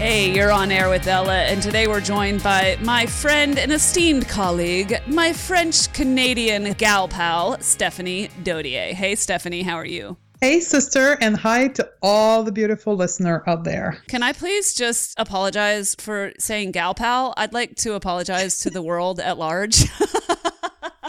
Hey, you're on air with Ella, and today we're joined by my friend and esteemed colleague, my French Canadian gal pal, Stephanie Dodier. Hey, Stephanie, how are you? Hey, sister, and hi to all the beautiful listener out there. Can I please just apologize for saying gal pal? I'd like to apologize to the world at large.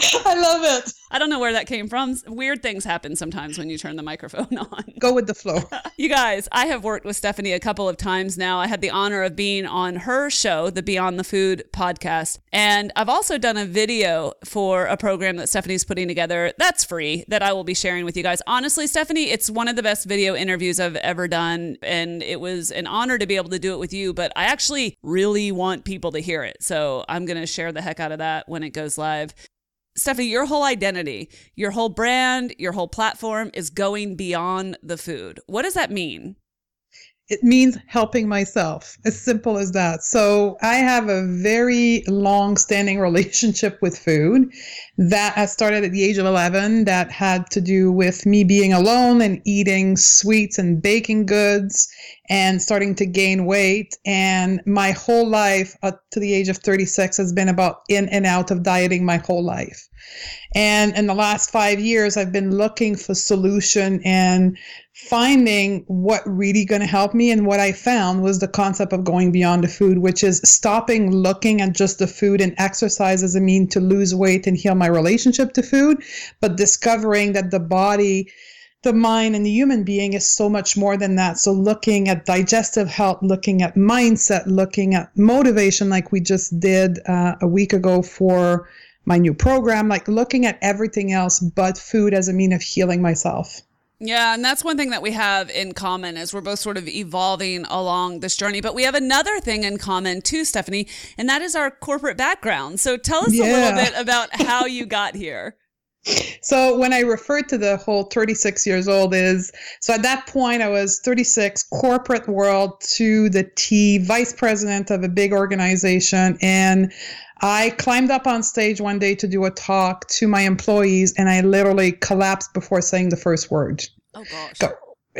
I love it. I don't know where that came from. Weird things happen sometimes when you turn the microphone on. Go with the flow. you guys, I have worked with Stephanie a couple of times now. I had the honor of being on her show, the Beyond the Food podcast. And I've also done a video for a program that Stephanie's putting together that's free that I will be sharing with you guys. Honestly, Stephanie, it's one of the best video interviews I've ever done. And it was an honor to be able to do it with you, but I actually really want people to hear it. So I'm going to share the heck out of that when it goes live. Stephanie, your whole identity, your whole brand, your whole platform is going beyond the food. What does that mean? It means helping myself, as simple as that. So, I have a very long standing relationship with food that I started at the age of 11 that had to do with me being alone and eating sweets and baking goods and starting to gain weight. And my whole life up to the age of 36 has been about in and out of dieting my whole life. And in the last five years, I've been looking for solution and finding what really going to help me. And what I found was the concept of going beyond the food, which is stopping looking at just the food and exercise as a mean to lose weight and heal my relationship to food, but discovering that the body the mind and the human being is so much more than that. So, looking at digestive health, looking at mindset, looking at motivation, like we just did uh, a week ago for my new program, like looking at everything else but food as a mean of healing myself. Yeah, and that's one thing that we have in common is we're both sort of evolving along this journey. But we have another thing in common too, Stephanie, and that is our corporate background. So tell us yeah. a little bit about how you got here. So when I referred to the whole 36 years old is so at that point I was 36 corporate world to the T vice president of a big organization and I climbed up on stage one day to do a talk to my employees and I literally collapsed before saying the first word. Oh gosh. So,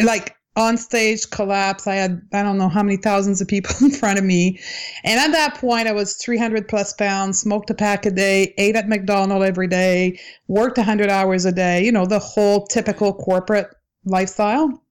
like on stage collapse. I had, I don't know how many thousands of people in front of me. And at that point, I was 300 plus pounds, smoked a pack a day, ate at McDonald's every day, worked 100 hours a day, you know, the whole typical corporate lifestyle.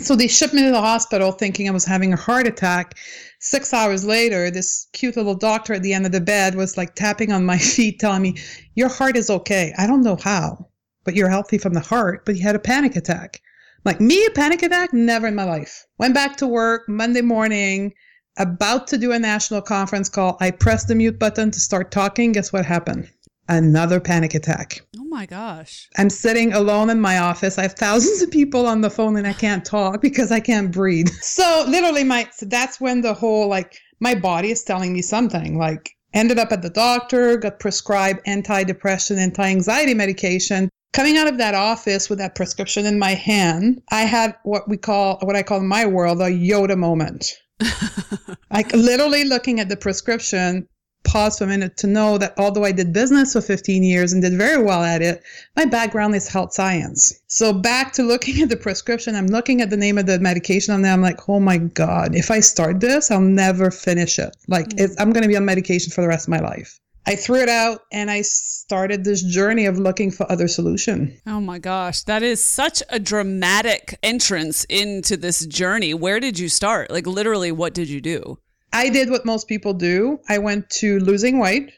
So they shipped me to the hospital thinking I was having a heart attack. Six hours later, this cute little doctor at the end of the bed was like tapping on my feet, telling me, Your heart is okay. I don't know how, but you're healthy from the heart, but you had a panic attack. Like me, a panic attack? Never in my life. Went back to work Monday morning, about to do a national conference call. I pressed the mute button to start talking. Guess what happened? Another panic attack. Oh my gosh. I'm sitting alone in my office. I have thousands of people on the phone and I can't talk because I can't breathe. So literally my so that's when the whole like my body is telling me something. Like ended up at the doctor, got prescribed anti depression, anti-anxiety medication. Coming out of that office with that prescription in my hand, I had what we call, what I call in my world, a Yoda moment. like literally looking at the prescription, pause for a minute to know that although I did business for 15 years and did very well at it, my background is health science. So back to looking at the prescription, I'm looking at the name of the medication and I'm like, oh my God, if I start this, I'll never finish it. Like mm-hmm. I'm going to be on medication for the rest of my life. I threw it out and I started this journey of looking for other solution. Oh my gosh, that is such a dramatic entrance into this journey. Where did you start? Like literally what did you do? I did what most people do. I went to losing weight,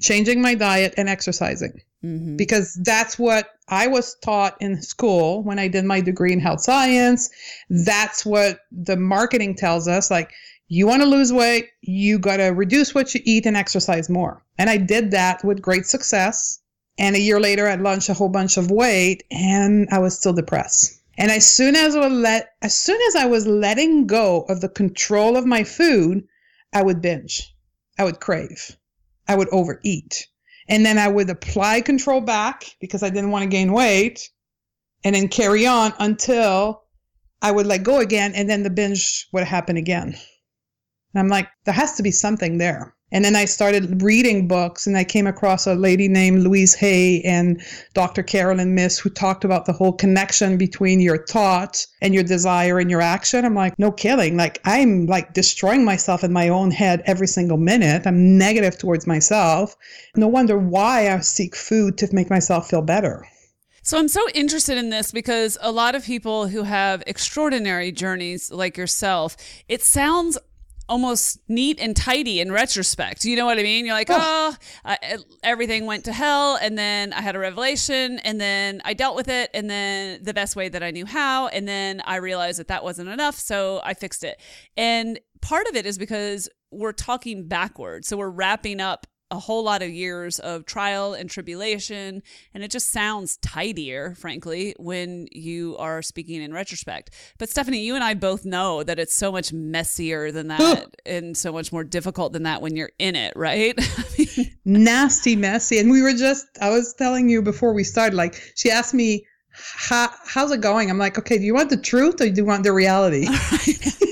changing my diet and exercising. Mm-hmm. Because that's what I was taught in school when I did my degree in health science. That's what the marketing tells us like you want to lose weight, you got to reduce what you eat and exercise more. And I did that with great success. And a year later, I'd launched a whole bunch of weight and I was still depressed. And as soon as I let as soon as I was letting go of the control of my food, I would binge. I would crave. I would overeat. And then I would apply control back because I didn't want to gain weight and then carry on until I would let go again and then the binge would happen again. And I'm like, there has to be something there. And then I started reading books and I came across a lady named Louise Hay and Dr. Carolyn Myss who talked about the whole connection between your thought and your desire and your action. I'm like, no kidding. Like I'm like destroying myself in my own head every single minute. I'm negative towards myself. No wonder why I seek food to make myself feel better. So I'm so interested in this because a lot of people who have extraordinary journeys like yourself, it sounds almost neat and tidy in retrospect. You know what I mean? You're like, oh, oh everything went to hell, and then I had a revelation, and then I dealt with it, and then the best way that I knew how, and then I realized that that wasn't enough, so I fixed it. And part of it is because we're talking backwards, so we're wrapping up a whole lot of years of trial and tribulation. And it just sounds tidier, frankly, when you are speaking in retrospect. But Stephanie, you and I both know that it's so much messier than that and so much more difficult than that when you're in it, right? Nasty, messy. And we were just, I was telling you before we started, like, she asked me, How, how's it going? I'm like, okay, do you want the truth or do you want the reality?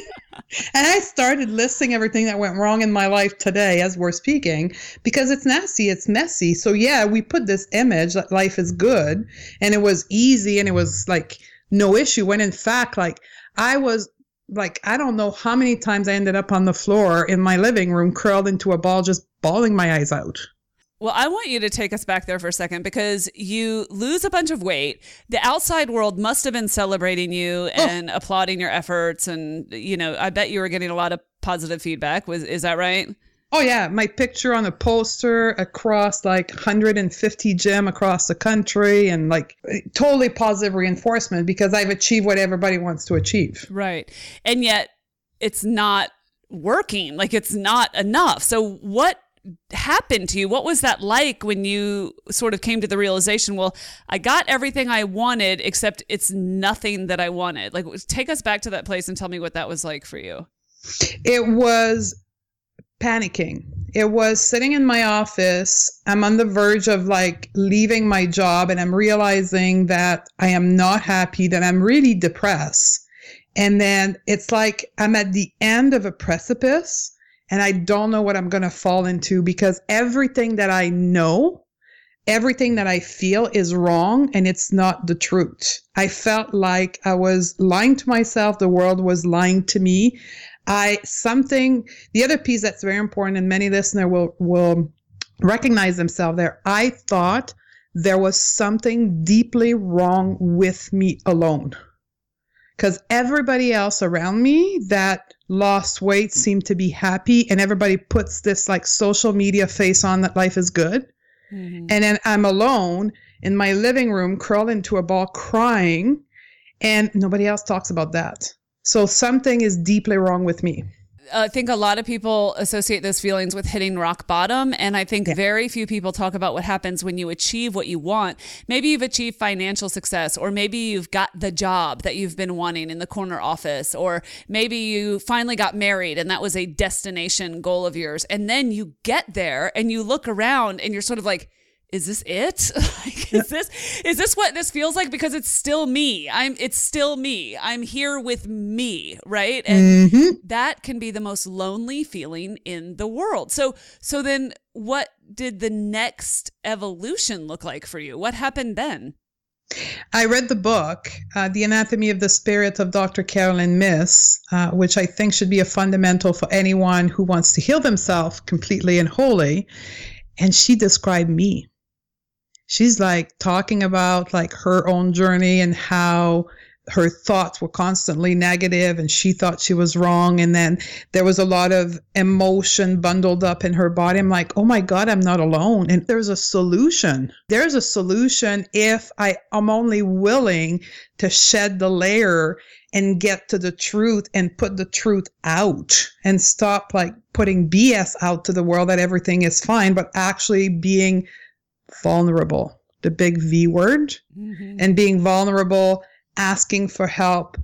and I started listing everything that went wrong in my life today as we're speaking because it's nasty, it's messy. So, yeah, we put this image that life is good and it was easy and it was like no issue. When in fact, like I was like, I don't know how many times I ended up on the floor in my living room, curled into a ball, just bawling my eyes out. Well, I want you to take us back there for a second because you lose a bunch of weight. The outside world must have been celebrating you oh. and oh. applauding your efforts and you know, I bet you were getting a lot of positive feedback. Was is that right? Oh yeah, my picture on a poster across like 150 gym across the country and like totally positive reinforcement because I've achieved what everybody wants to achieve. Right. And yet it's not working. Like it's not enough. So what happened to you? What was that like when you sort of came to the realization, well, I got everything I wanted, except it's nothing that I wanted? Like, take us back to that place and tell me what that was like for you. It was panicking. It was sitting in my office. I'm on the verge of like leaving my job, and I'm realizing that I am not happy, that I'm really depressed. And then it's like I'm at the end of a precipice and I don't know what I'm going to fall into because everything that I know, everything that I feel is wrong and it's not the truth. I felt like I was lying to myself, the world was lying to me. I something the other piece that's very important and many listener will will recognize themselves there. I thought there was something deeply wrong with me alone. Cuz everybody else around me that lost weight seem to be happy and everybody puts this like social media face on that life is good. Mm-hmm. and then i'm alone in my living room curled into a ball crying and nobody else talks about that. So something is deeply wrong with me I think a lot of people associate those feelings with hitting rock bottom. And I think yeah. very few people talk about what happens when you achieve what you want. Maybe you've achieved financial success, or maybe you've got the job that you've been wanting in the corner office, or maybe you finally got married and that was a destination goal of yours. And then you get there and you look around and you're sort of like, is this it? like, is this is this what this feels like? Because it's still me. I'm it's still me. I'm here with me, right? And mm-hmm. that can be the most lonely feeling in the world. So so then what did the next evolution look like for you? What happened then? I read the book, uh, The Anatomy of the Spirit of Dr. Carolyn Myss, uh, which I think should be a fundamental for anyone who wants to heal themselves completely and wholly. And she described me she's like talking about like her own journey and how her thoughts were constantly negative and she thought she was wrong. And then there was a lot of emotion bundled up in her body. I'm like oh my god i'm not alone. And there's a solution. There's a solution if i am only willing to shed the layer and get to the truth and put the truth out and stop like putting bs out to the world that everything is fine but actually being vulnerable, the big V word, mm-hmm. and being vulnerable asking for help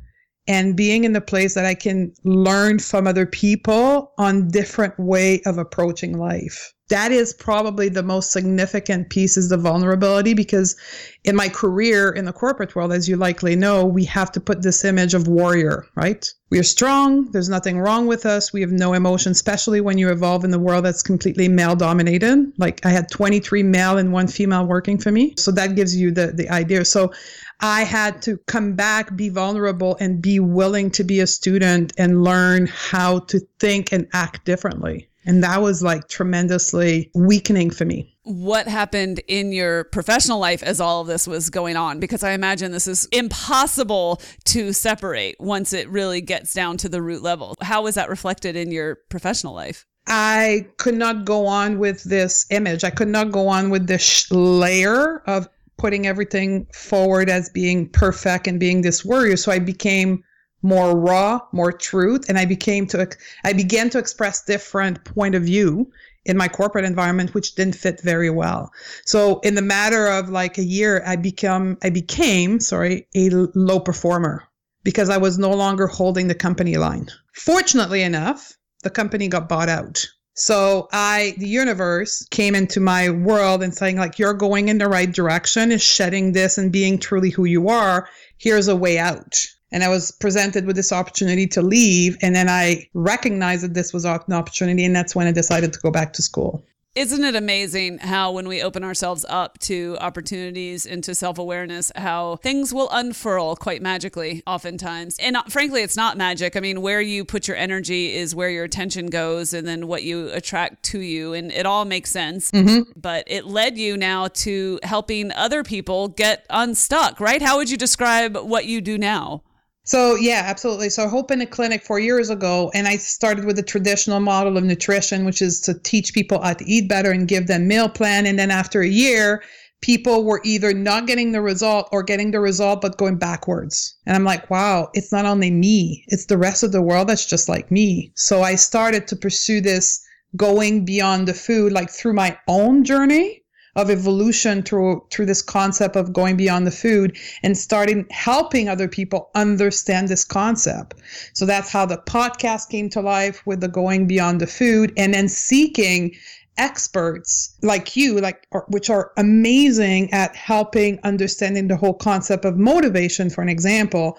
and being in the place that I can learn from other people on different way of approaching life. That is probably the most significant piece is the vulnerability because in my career in the corporate world, as you likely know, we have to put this image of warrior, right? We are strong. There's nothing wrong with us. We have no emotion, especially when you evolve in the world that's completely male dominated. Like I had 23 male and one female working for me. So that gives you the, the idea. So I had to come back, be vulnerable, and be willing to be a student and learn how to think and act differently. And that was like tremendously weakening for me. What happened in your professional life as all of this was going on? Because I imagine this is impossible to separate once it really gets down to the root level. How was that reflected in your professional life? I could not go on with this image. I could not go on with this layer of putting everything forward as being perfect and being this warrior. So I became more raw, more truth, and I became to I began to express different point of view in my corporate environment, which didn't fit very well. So in the matter of like a year, I become I became sorry a low performer because I was no longer holding the company line. Fortunately enough, the company got bought out. So I, the universe came into my world and saying like, you're going in the right direction is shedding this and being truly who you are. Here's a way out. And I was presented with this opportunity to leave. And then I recognized that this was an opportunity. And that's when I decided to go back to school. Isn't it amazing how, when we open ourselves up to opportunities and to self awareness, how things will unfurl quite magically, oftentimes? And uh, frankly, it's not magic. I mean, where you put your energy is where your attention goes, and then what you attract to you. And it all makes sense. Mm-hmm. But it led you now to helping other people get unstuck, right? How would you describe what you do now? So yeah, absolutely. So I opened a clinic four years ago, and I started with the traditional model of nutrition, which is to teach people how to eat better and give them meal plan. And then after a year, people were either not getting the result or getting the result but going backwards. And I'm like, wow, it's not only me; it's the rest of the world that's just like me. So I started to pursue this going beyond the food, like through my own journey of evolution through through this concept of going beyond the food and starting helping other people understand this concept. So that's how the podcast came to life with the going beyond the food and then seeking experts like you like which are amazing at helping understanding the whole concept of motivation for an example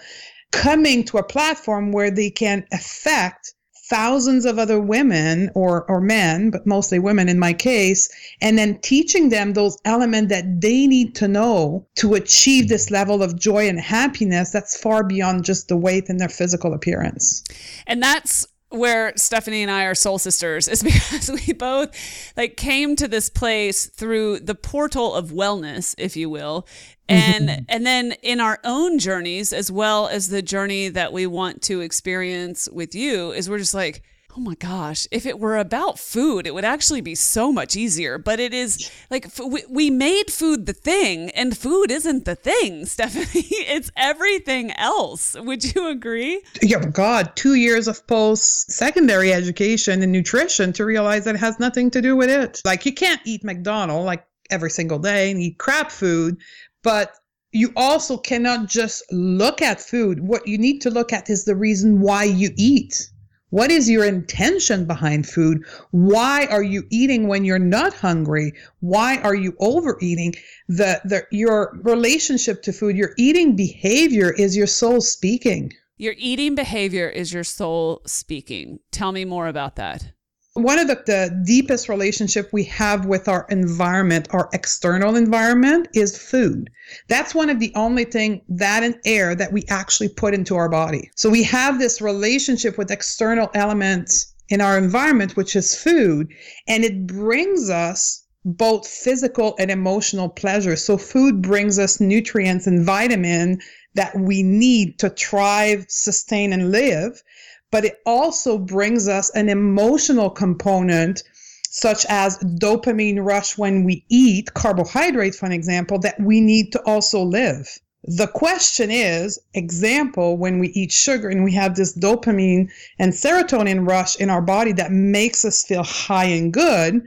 coming to a platform where they can affect thousands of other women or, or men, but mostly women in my case, and then teaching them those elements that they need to know to achieve this level of joy and happiness that's far beyond just the weight and their physical appearance. And that's where Stephanie and I are soul sisters is because we both like came to this place through the portal of wellness, if you will, and mm-hmm. and then in our own journeys as well as the journey that we want to experience with you is we're just like oh my gosh if it were about food it would actually be so much easier but it is like we, made food the thing and food isn't the thing stephanie it's everything else would you agree yeah god two years of post secondary education in nutrition to realize that it has nothing to do with it like you can't eat mcdonald's like every single day and eat crap food but you also cannot just look at food. What you need to look at is the reason why you eat. What is your intention behind food? Why are you eating when you're not hungry? Why are you overeating? The, the your relationship to food, your eating behavior is your soul speaking. Your eating behavior is your soul speaking. Tell me more about that one of the, the deepest relationship we have with our environment our external environment is food. That's one of the only thing that and air that we actually put into our body. So we have this relationship with external elements in our environment which is food and it brings us both physical and emotional pleasure. So food brings us nutrients and vitamin that we need to thrive sustain and live but it also brings us an emotional component such as dopamine rush when we eat carbohydrates for an example that we need to also live the question is example when we eat sugar and we have this dopamine and serotonin rush in our body that makes us feel high and good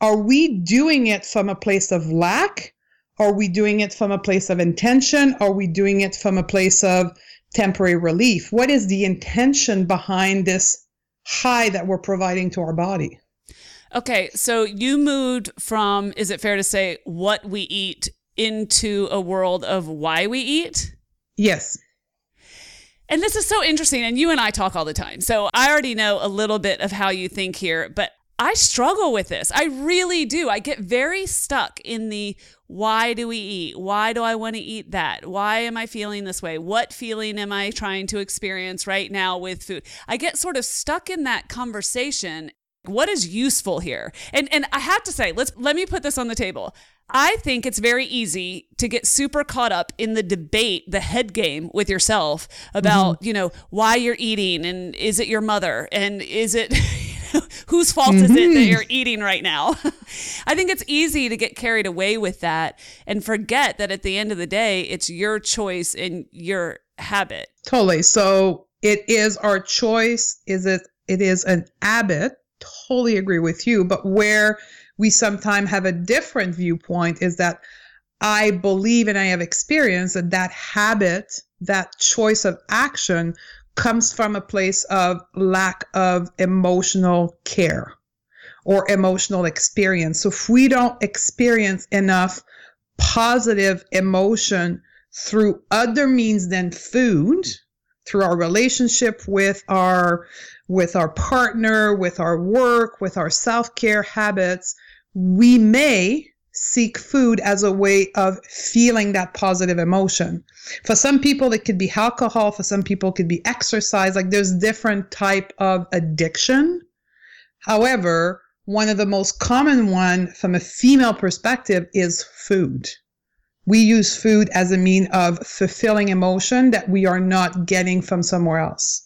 are we doing it from a place of lack Are we doing it from a place of intention? Are we doing it from a place of temporary relief? What is the intention behind this high that we're providing to our body? Okay, so you moved from, is it fair to say, what we eat into a world of why we eat? Yes. And this is so interesting. And you and I talk all the time. So I already know a little bit of how you think here, but I struggle with this. I really do. I get very stuck in the why do we eat? Why do I want to eat that? Why am I feeling this way? What feeling am I trying to experience right now with food? I get sort of stuck in that conversation. What is useful here? And and I have to say, let's let me put this on the table. I think it's very easy to get super caught up in the debate, the head game with yourself about, mm-hmm. you know, why you're eating and is it your mother and is it whose fault mm-hmm. is it that mm-hmm. you're eating right now? I think it's easy to get carried away with that and forget that at the end of the day, it's your choice and your habit. Totally. So it is our choice. Is it? It is an habit. Totally agree with you. But where we sometimes have a different viewpoint is that I believe and I have experienced that that habit, that choice of action comes from a place of lack of emotional care or emotional experience. So if we don't experience enough positive emotion through other means than food, through our relationship with our with our partner, with our work, with our self-care habits, we may seek food as a way of feeling that positive emotion. For some people it could be alcohol, for some people it could be exercise, like there's different type of addiction. However, one of the most common one from a female perspective is food. We use food as a mean of fulfilling emotion that we are not getting from somewhere else.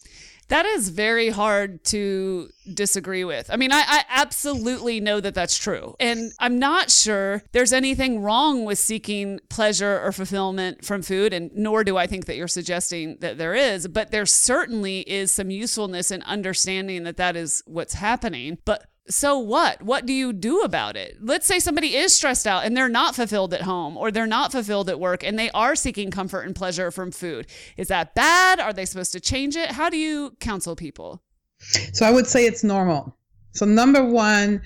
That is very hard to disagree with. I mean, I, I, absolutely know that that's true. And I'm not sure there's anything wrong with seeking pleasure or fulfillment from food, and nor do I think that you're suggesting that there is, but there certainly is some usefulness in understanding that that is what's happening. But so what? What do you do about it? Let's say somebody is stressed out and they're not fulfilled at home or they're not fulfilled at work and they are seeking comfort and pleasure from food. Is that bad? Are they supposed to change it? How do you counsel people? So I would say it's normal. So number 1,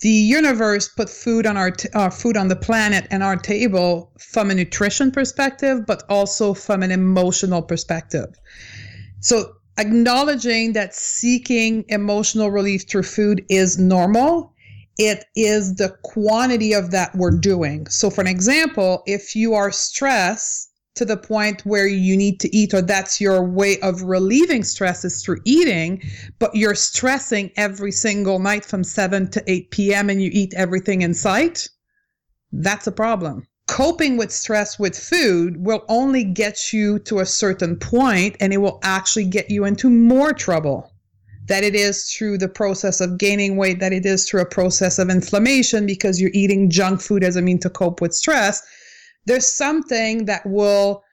the universe put food on our t- uh, food on the planet and our table from a nutrition perspective but also from an emotional perspective. So acknowledging that seeking emotional relief through food is normal. It is the quantity of that we're doing. So, for an example, if you are stressed to the point where you need to eat, or that's your way of relieving stress is through eating, but you're stressing every single night from 7 to 8 p.m. and you eat everything in sight, that's a problem coping with stress with food will only get you to a certain point and it will actually get you into more trouble. That it is through the process of gaining weight that it is through a process of inflammation because you're eating junk food as a mean to cope with stress. There's something that will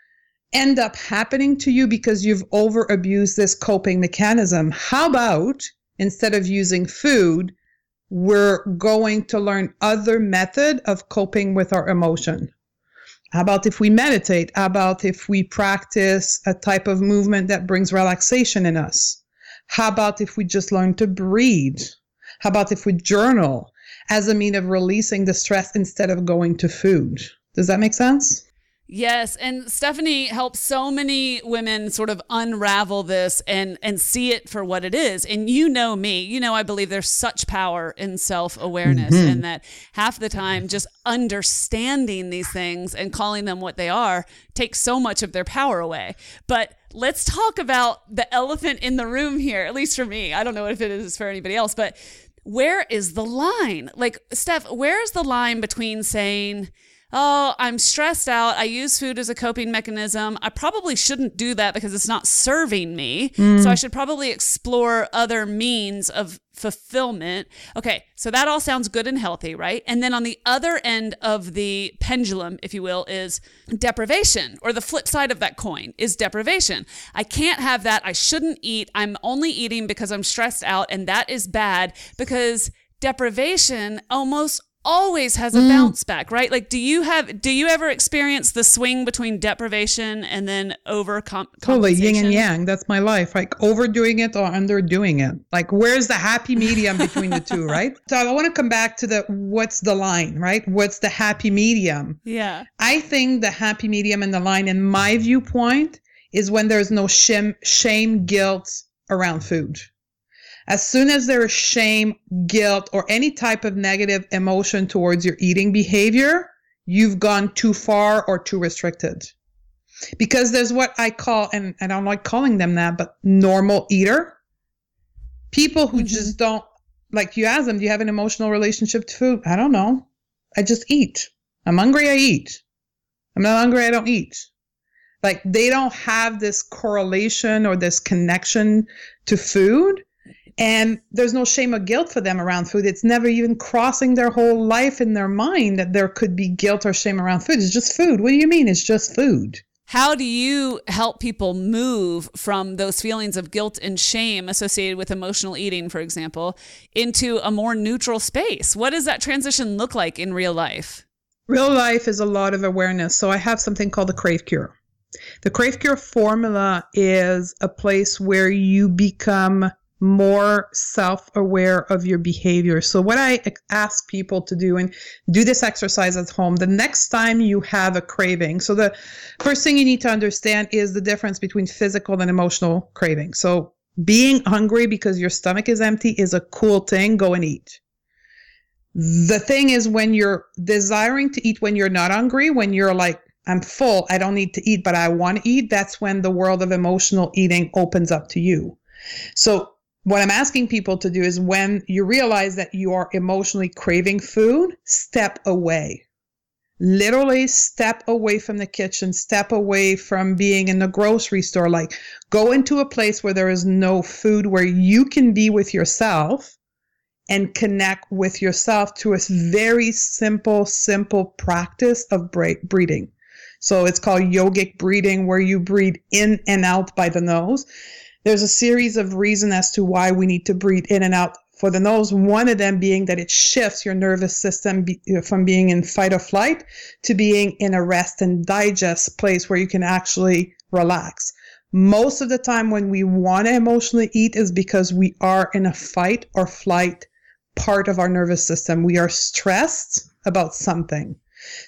end up happening to you because you've over abused this coping mechanism. How about instead of using food we're going to learn other method of coping with our emotion. How about if we meditate? How about if we practice a type of movement that brings relaxation in us? How about if we just learn to breathe? How about if we journal as a mean of releasing the stress instead of going to food? Does that make sense Yes, and Stephanie helps so many women sort of unravel this and and see it for what it is. And you know me, you know I believe there's such power in self-awareness mm-hmm. and that half the time just understanding these things and calling them what they are takes so much of their power away. But let's talk about the elephant in the room here, at least for me. I don't know if it is for anybody else, but where is the line? Like Steph, where is the line between saying oh, I'm stressed out. I use food as a coping mechanism. I probably shouldn't do that because it's not serving me. Mm. So I should probably explore other means of fulfillment. Okay, so that all sounds good and healthy, right? And then on the other end of the pendulum, if you will, is deprivation, or the flip side of that coin is deprivation. I can't have that. I shouldn't eat. I'm only eating because I'm stressed out, and that is bad because deprivation almost always has a mm. bounce back, right? Like, do you have, do you ever experience the swing between deprivation and then over Totally yin and yang. That's my life. Like overdoing it or underdoing it. Like, where's the happy medium between the two, right? So I want to come back to the what's the line, right? What's the happy medium? Yeah. I think the happy medium and the line, in my viewpoint, is when there's no shame, shame, guilt around food. As soon as there is shame, guilt, or any type of negative emotion towards your eating behavior, you've gone too far or too restricted. Because there's what I call, and I don't like calling them that, but normal eater. People who mm-hmm. just don't, like you ask them, do you have an emotional relationship to food? I don't know. I just eat. I'm hungry, I eat. I'm not hungry, I don't eat. Like they don't have this correlation or this connection to food and there's no shame or guilt for them around food. It's never even crossing their whole life in their mind that there could be guilt or shame around food. It's just food. What do you mean? It's just food. How do you help people move from those feelings of guilt and shame associated with emotional eating, for example, into a more neutral space? What does that transition look like in real life? Real life is a lot of awareness. So I have something called the Crave Cure. The Crave Cure formula is a place where you become more self aware of your behavior. So, what I ask people to do and do this exercise at home the next time you have a craving. So, the first thing you need to understand is the difference between physical and emotional craving. So, being hungry because your stomach is empty is a cool thing. Go and eat. The thing is, when you're desiring to eat when you're not hungry, when you're like, I'm full, I don't need to eat, but I want to eat, that's when the world of emotional eating opens up to you. So, what I'm asking people to do is when you realize that you are emotionally craving food, step away. Literally step away from the kitchen, step away from being in the grocery store. Like go into a place where there is no food, where you can be with yourself and connect with yourself to a very simple, simple practice of breathing. So it's called yogic breathing, where you breathe in and out by the nose. There's a series of reasons as to why we need to breathe in and out for the nose. One of them being that it shifts your nervous system be, uh, from being in fight or flight to being in a rest and digest place where you can actually relax. Most of the time, when we want to emotionally eat, is because we are in a fight or flight part of our nervous system. We are stressed about something.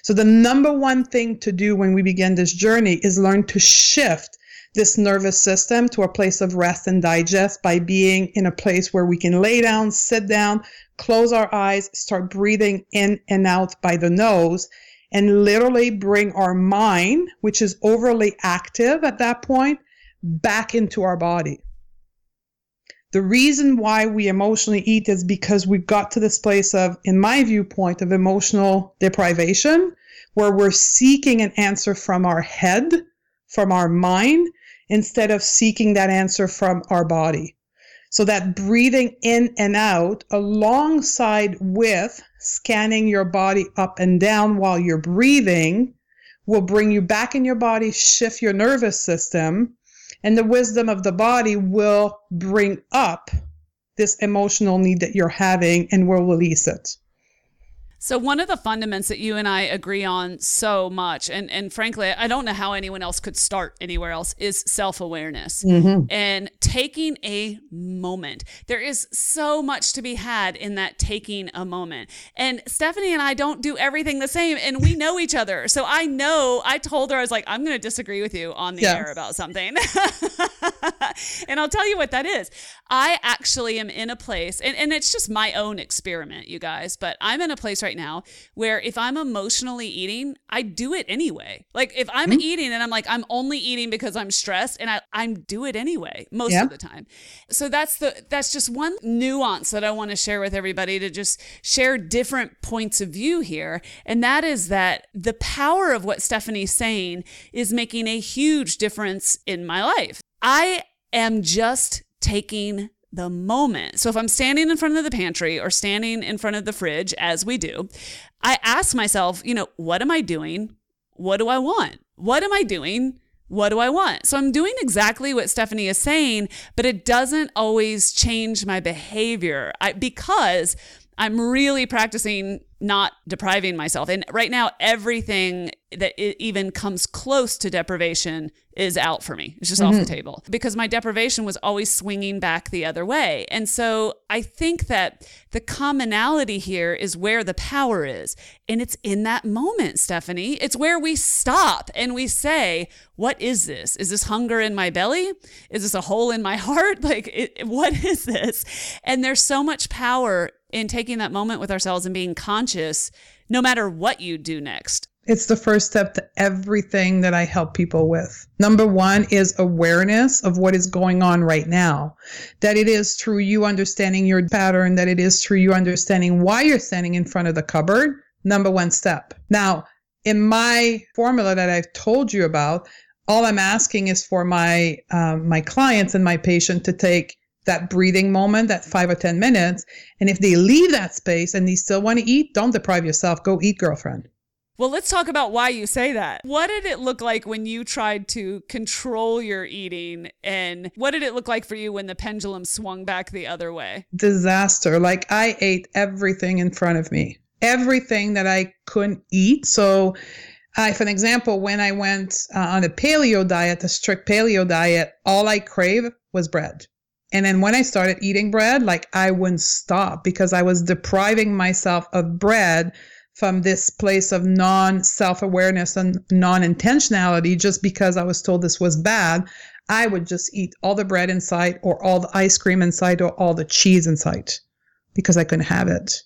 So, the number one thing to do when we begin this journey is learn to shift this nervous system to a place of rest and digest by being in a place where we can lay down, sit down, close our eyes, start breathing in and out by the nose, and literally bring our mind, which is overly active at that point, back into our body. The reason why we emotionally eat is because we got to this place of, in my viewpoint, of emotional deprivation, where we're seeking an answer from our head, from our mind, instead of seeking that answer from our body. So that breathing in and out alongside with scanning your body up and down while you're breathing will bring you back in your body, shift your nervous system, and the wisdom of the body will bring up this emotional need that you're having and will release it. So one of the fundaments that you and I agree on so much, and and frankly, I don't know how anyone else could start anywhere else, is self awareness mm-hmm. and taking a moment. There is so much to be had in that taking a moment. And Stephanie and I don't do everything the same, and we know each other. So I know I told her I was like, I'm going to disagree with you on the air about something, and I'll tell you what that is. I actually am in a place, and, and it's just my own experiment, you guys, but I'm in a place right right now where if I'm emotionally eating, I do it anyway. Like if I'm mm-hmm. eating and I'm like, I'm only eating because I'm stressed and I, I'm do it anyway most yeah. of the time. So that's the that's just one nuance that I want to share with everybody to just share different points of view here. And that is that the power of what Stephanie's saying is making a huge difference in my life. I am just taking the moment. So if I'm standing in front of the pantry or standing in front of the fridge, as we do, I ask myself, you know, what am I doing? What do I want? What am I doing? What do I want? So I'm doing exactly what Stephanie is saying, but it doesn't always change my behavior I, because I'm really practicing not depriving myself. And right now, everything that even comes close to deprivation is out for me. It's just mm-hmm. off the mm-hmm. table because my deprivation was always swinging back the other way. And so I think that the commonality here is where the power is. And it's in that moment, Stephanie. It's where we stop and we say, What is this? Is this hunger in my belly? Is this a hole in my heart? Like, it, what is this? And there's so much power in taking that moment with ourselves and being conscious no matter what you do next. It's the first step to everything that I help people with. Number one is awareness of what is going on right now. That it is through you understanding your pattern, that it is through you understanding why you're standing in front of the cupboard. Number one step. Now, in my formula that I've told you about, all I'm asking is for my um, my clients and my patient to take that breathing moment, that five or 10 minutes. And if they leave that space and they still want to eat, don't deprive yourself. Go eat, girlfriend. Well, let's talk about why you say that. What did it look like when you tried to control your eating? And what did it look like for you when the pendulum swung back the other way? Disaster. Like I ate everything in front of me, everything that I couldn't eat. So, uh, for an example, when I went uh, on a paleo diet, a strict paleo diet, all I crave was bread. And then when I started eating bread, like I wouldn't stop because I was depriving myself of bread from this place of non self awareness and non intentionality just because I was told this was bad, I would just eat all the bread inside or all the ice cream inside or all the cheese inside because I couldn't have it.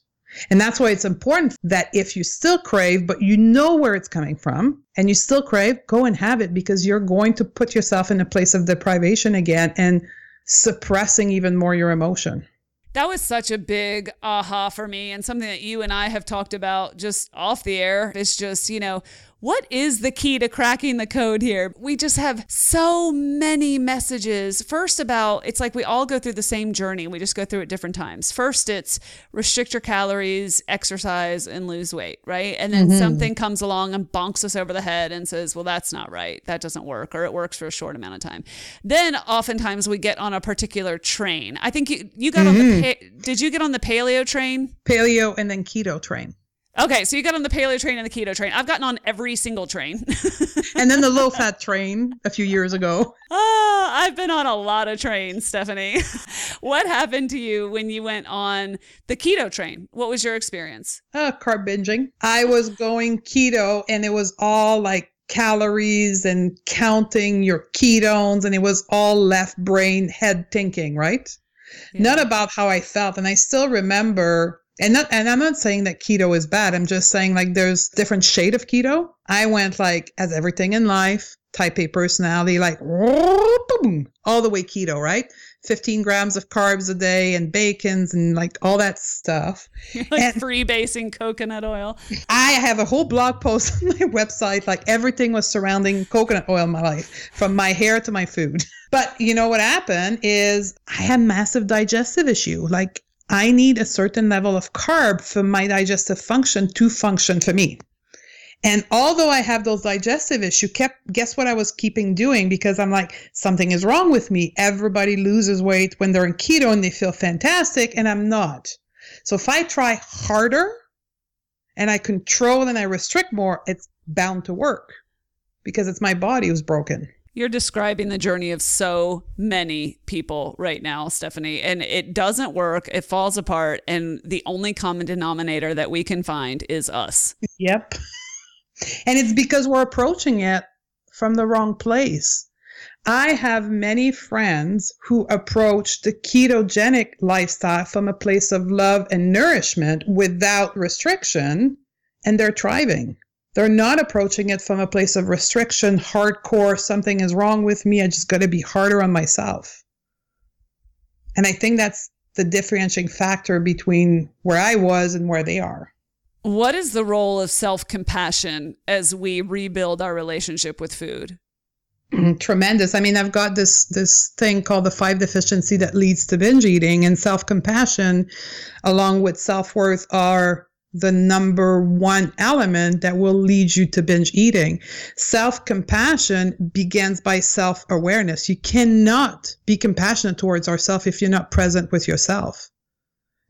And that's why it's important that if you still crave, but you know where it's coming from and you still crave, go and have it because you're going to put yourself in a place of deprivation again and suppressing even more your emotion that was such a big aha for me and something that you and I have talked about just off the air. It's just, you know, what is the key to cracking the code here? We just have so many messages. First, about it's like we all go through the same journey. We just go through it different times. First, it's restrict your calories, exercise, and lose weight, right? And then mm-hmm. something comes along and bonks us over the head and says, well, that's not right. That doesn't work, or it works for a short amount of time. Then, oftentimes, we get on a particular train. I think you, you got mm-hmm. on the, mm-hmm. did you get on the paleo train? Paleo and then keto train. Okay, so you got on the paleo train and the keto train. I've gotten on every single train. and then the low fat train a few years ago. Oh, I've been on a lot of trains, Stephanie. what happened to you when you went on the keto train? What was your experience? Uh, carb binging. I was going keto and it was all like calories and counting your ketones and it was all left brain head thinking, right? Yeah. Not about how I felt. And I still remember and not and I'm not saying that keto is bad. I'm just saying like there's different shade of keto. I went like as everything in life, type A personality, like all the way keto, right? 15 grams of carbs a day and bacons and like all that stuff. Like and freebasing coconut oil. I have a whole blog post on my website. Like everything was surrounding coconut oil in my life, from my hair to my food. But you know what happened is I had massive digestive issue. Like I need a certain level of carb for my digestive function to function for me. And although I have those digestive issues, kept guess what I was keeping doing because I'm like something is wrong with me. Everybody loses weight when they're in keto and they feel fantastic and I'm not. So if I try harder and I control and I restrict more, it's bound to work because it's my body who's broken. You're describing the journey of so many people right now, Stephanie, and it doesn't work. It falls apart. And the only common denominator that we can find is us. Yep. And it's because we're approaching it from the wrong place. I have many friends who approach the ketogenic lifestyle from a place of love and nourishment without restriction, and they're thriving. They're not approaching it from a place of restriction, hardcore, something is wrong with me. I just got to be harder on myself. And I think that's the differentiating factor between where I was and where they are. What is the role of self compassion as we rebuild our relationship with food? Tremendous. I mean, I've got this this thing called the five deficiency that leads to binge eating, and self compassion, along with self worth, are the number one element that will lead you to binge eating. Self compassion begins by self awareness. You cannot be compassionate towards ourselves if you're not present with yourself.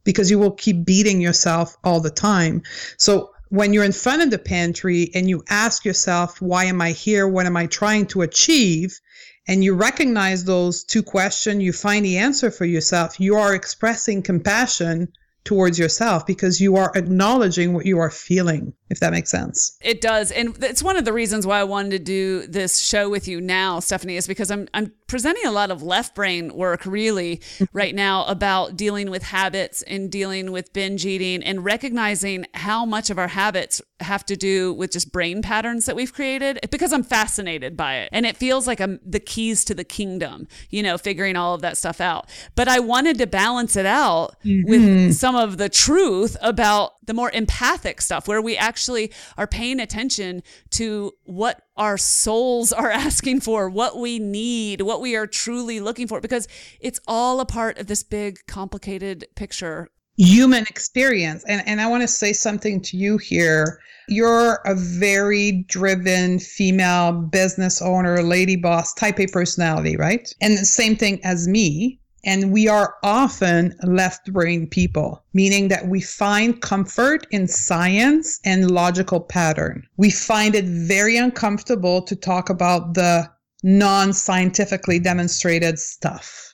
because you will keep beating yourself all the time. So when you're in front of the pantry and you ask yourself, why am I here? What am I trying to achieve? And you recognize those two questions, you find the answer for yourself, you are expressing compassion towards yourself because you are acknowledging what you are feeling, if that makes sense. It does. And it's one of the reasons why I wanted to do this show with you now, Stephanie, is because I'm I'm presenting a lot of left brain work really right now about dealing with habits and dealing with binge eating and recognizing how much of our habits have to do with just brain patterns that we've created because I'm fascinated by it. And it feels like I'm the keys to the kingdom, you know, figuring all of that stuff out. But I wanted to balance it out mm-hmm. with some of the truth about the more empathic stuff where we actually are paying attention to what our souls are asking for, what we need, what we are truly looking for, because it's all a part of this big, complicated picture. Human experience. And, and I want to say something to you here. You're a very driven female business owner, lady boss, type A personality, right? And the same thing as me. And we are often left brain people, meaning that we find comfort in science and logical pattern. We find it very uncomfortable to talk about the non scientifically demonstrated stuff.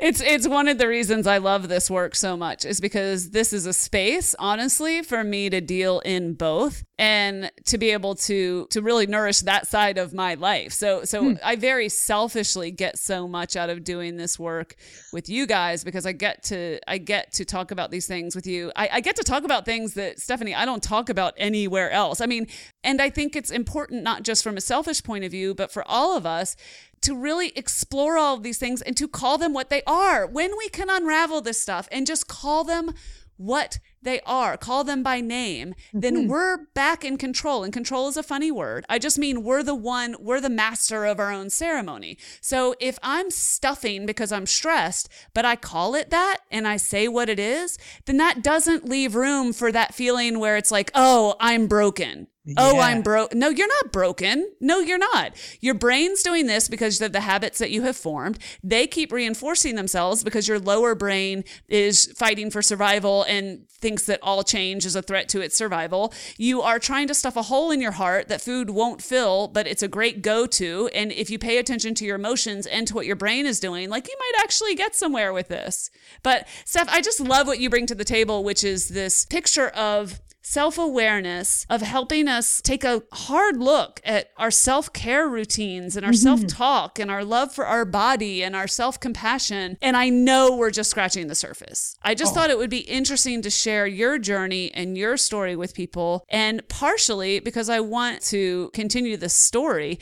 It's it's one of the reasons I love this work so much is because this is a space honestly for me to deal in both and to be able to to really nourish that side of my life. So so hmm. I very selfishly get so much out of doing this work with you guys because I get to I get to talk about these things with you. I, I get to talk about things that Stephanie I don't talk about anywhere else. I mean, and I think it's important not just from a selfish point of view, but for all of us to really explore all of these things and to call them what they are. When we can unravel this stuff and just call them what they are, call them by name, mm-hmm. then we're back in control. And control is a funny word. I just mean we're the one, we're the master of our own ceremony. So if I'm stuffing because I'm stressed, but I call it that and I say what it is, then that doesn't leave room for that feeling where it's like, oh, I'm broken. Oh, yeah. I'm broke. No, you're not broken. No, you're not. Your brain's doing this because of the habits that you have formed. They keep reinforcing themselves because your lower brain is fighting for survival and thinks that all change is a threat to its survival. You are trying to stuff a hole in your heart that food won't fill, but it's a great go to. And if you pay attention to your emotions and to what your brain is doing, like you might actually get somewhere with this. But Steph, I just love what you bring to the table, which is this picture of self awareness of helping us take a hard look at our self care routines and our mm-hmm. self talk and our love for our body and our self compassion. And I know we're just scratching the surface. I just oh. thought it would be interesting to share your journey and your story with people. And partially because I want to continue this story,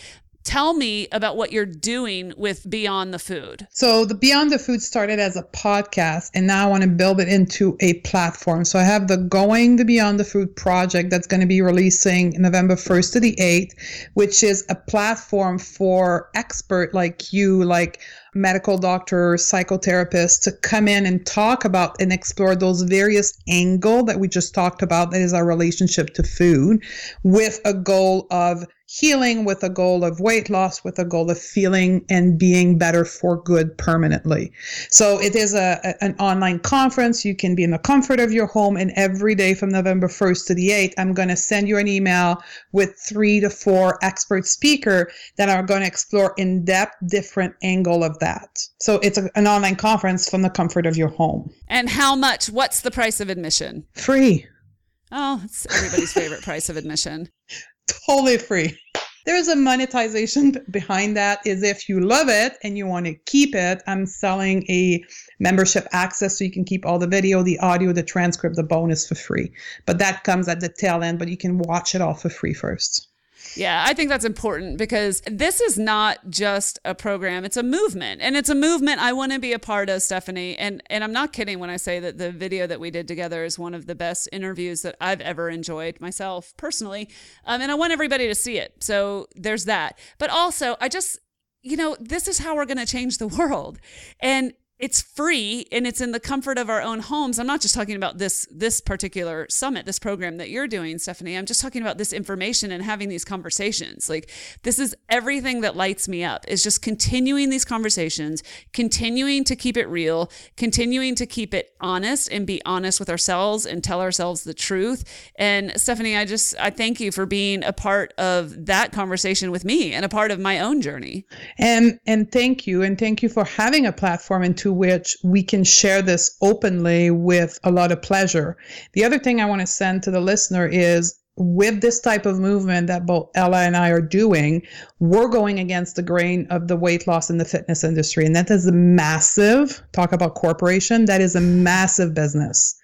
Tell me about what you're doing with Beyond the Food. So, the Beyond the Food started as a podcast, and now I want to build it into a platform. So, I have the Going the Beyond the Food project that's going to be releasing November 1st to the 8th, which is a platform for expert like you, like medical doctors, psychotherapists to come in and talk about and explore those various angle that we just talked about that is our relationship to food with a goal of healing with a goal of weight loss with a goal of feeling and being better for good permanently. So it is a, a, an online conference. You can be in the comfort of your home. And every day from november 1st to the 8th i'm going to send you an email with three to four expert speaker that are going to explore in depth different angle of that. So it's a, an online conference from the comfort of your home. And how much what's the price of admission? Free. Oh, it's everybody's favorite price of admission totally free. There's a monetization behind that is if you love it and you want to keep it, I'm selling a membership access so you can keep all the video, the audio, the transcript, the bonus for free. But that comes at the tail end, but you can watch it all for free first. Yeah, I think that's important because this is not just a program, it's a movement. And it's a movement I want to be a part of, Stephanie. And and I'm not kidding when I say that the video that we did together is one of the best interviews that I've ever enjoyed myself personally. Um, and I want everybody to see it. So there's that. But also, I just you know, this is how we're going to change the world. And it's free and it's in the comfort of our own homes. I'm not just talking about this this particular summit, this program that you're doing, Stephanie. I'm just talking about this information and having these conversations. Like this is everything that lights me up. Is just continuing these conversations, continuing to keep it real, continuing to keep it honest and be honest with ourselves and tell ourselves the truth. And Stephanie, I just I thank you for being a part of that conversation with me and a part of my own journey. And and thank you and thank you for having a platform and to which we can share this openly with a lot of pleasure. The other thing I want to send to the listener is with this type of movement that both Ella and I are doing, we're going against the grain of the weight loss in the fitness industry. And that is a massive, talk about corporation, that is a massive business.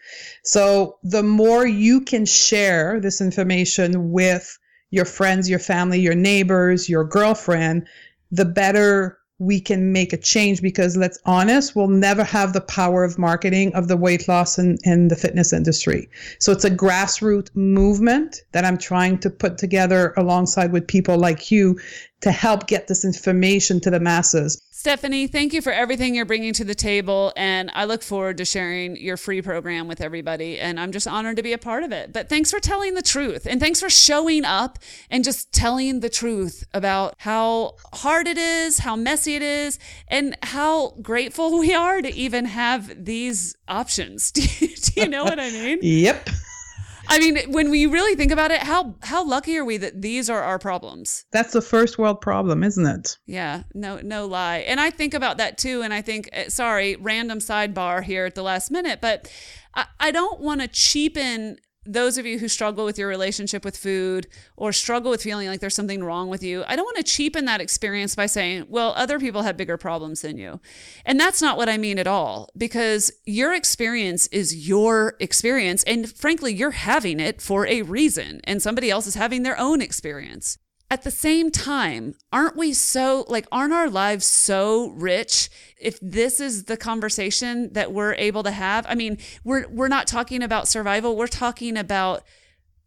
So the more you can share this information with your friends, your family, your neighbors, your girlfriend, the better we can make a change because let's honest we'll never have the power of marketing of the weight loss in, in the fitness industry. So it's a grassroots movement that i'm trying to put together alongside with people like you to help get this information to the masses Stephanie, thank you for everything you're bringing to the table. And I look forward to sharing your free program with everybody. And I'm just honored to be a part of it. But thanks for telling the truth. And thanks for showing up and just telling the truth about how hard it is, how messy it is, and how grateful we are to even have these options. do you know what I mean? yep. I mean, when we really think about it, how how lucky are we that these are our problems? That's the first world problem, isn't it? Yeah, no no lie. And I think about that too and I think eh, sorry, random sidebar here at the last minute, but I, I don't want to cheapen those of you who struggle with your relationship with food or struggle with feeling like there's something wrong with you, I don't want to cheapen that experience by saying, well, other people have bigger problems than you. And that's not what I mean at all, because your experience is your experience. And frankly, you're having it for a reason, and somebody else is having their own experience at the same time, aren't we so like, aren't our lives so rich if this is the conversation that we're able to have? I mean, we're we're not talking about survival, we're talking about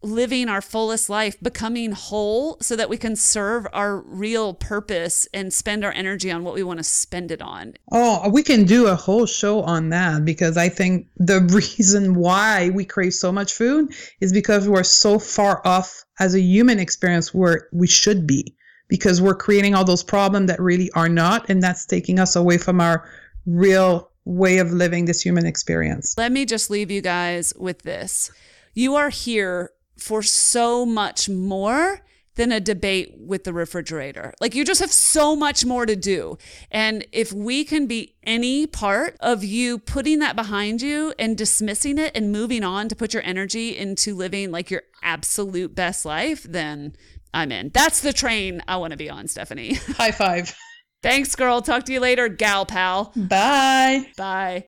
living our fullest life, becoming whole so that we can serve our real purpose and spend our energy on what we want to spend it on. Oh, we can do a whole show on that because I think the reason why we crave so much food is because we're so far off as a human experience where we should be because we're creating all those problems that really are not and that's taking us away from our real way of living this human experience. Let me just leave you guys with this. You are here for so much more than a debate with the refrigerator. Like you just have so much more to do. And if we can be any part of you putting that behind you and dismissing it and moving on to put your energy into living like your absolute best life, then I'm in. That's the train I want to be on, Stephanie. High five. Thanks, girl. Talk to you later, gal pal. Bye. Bye.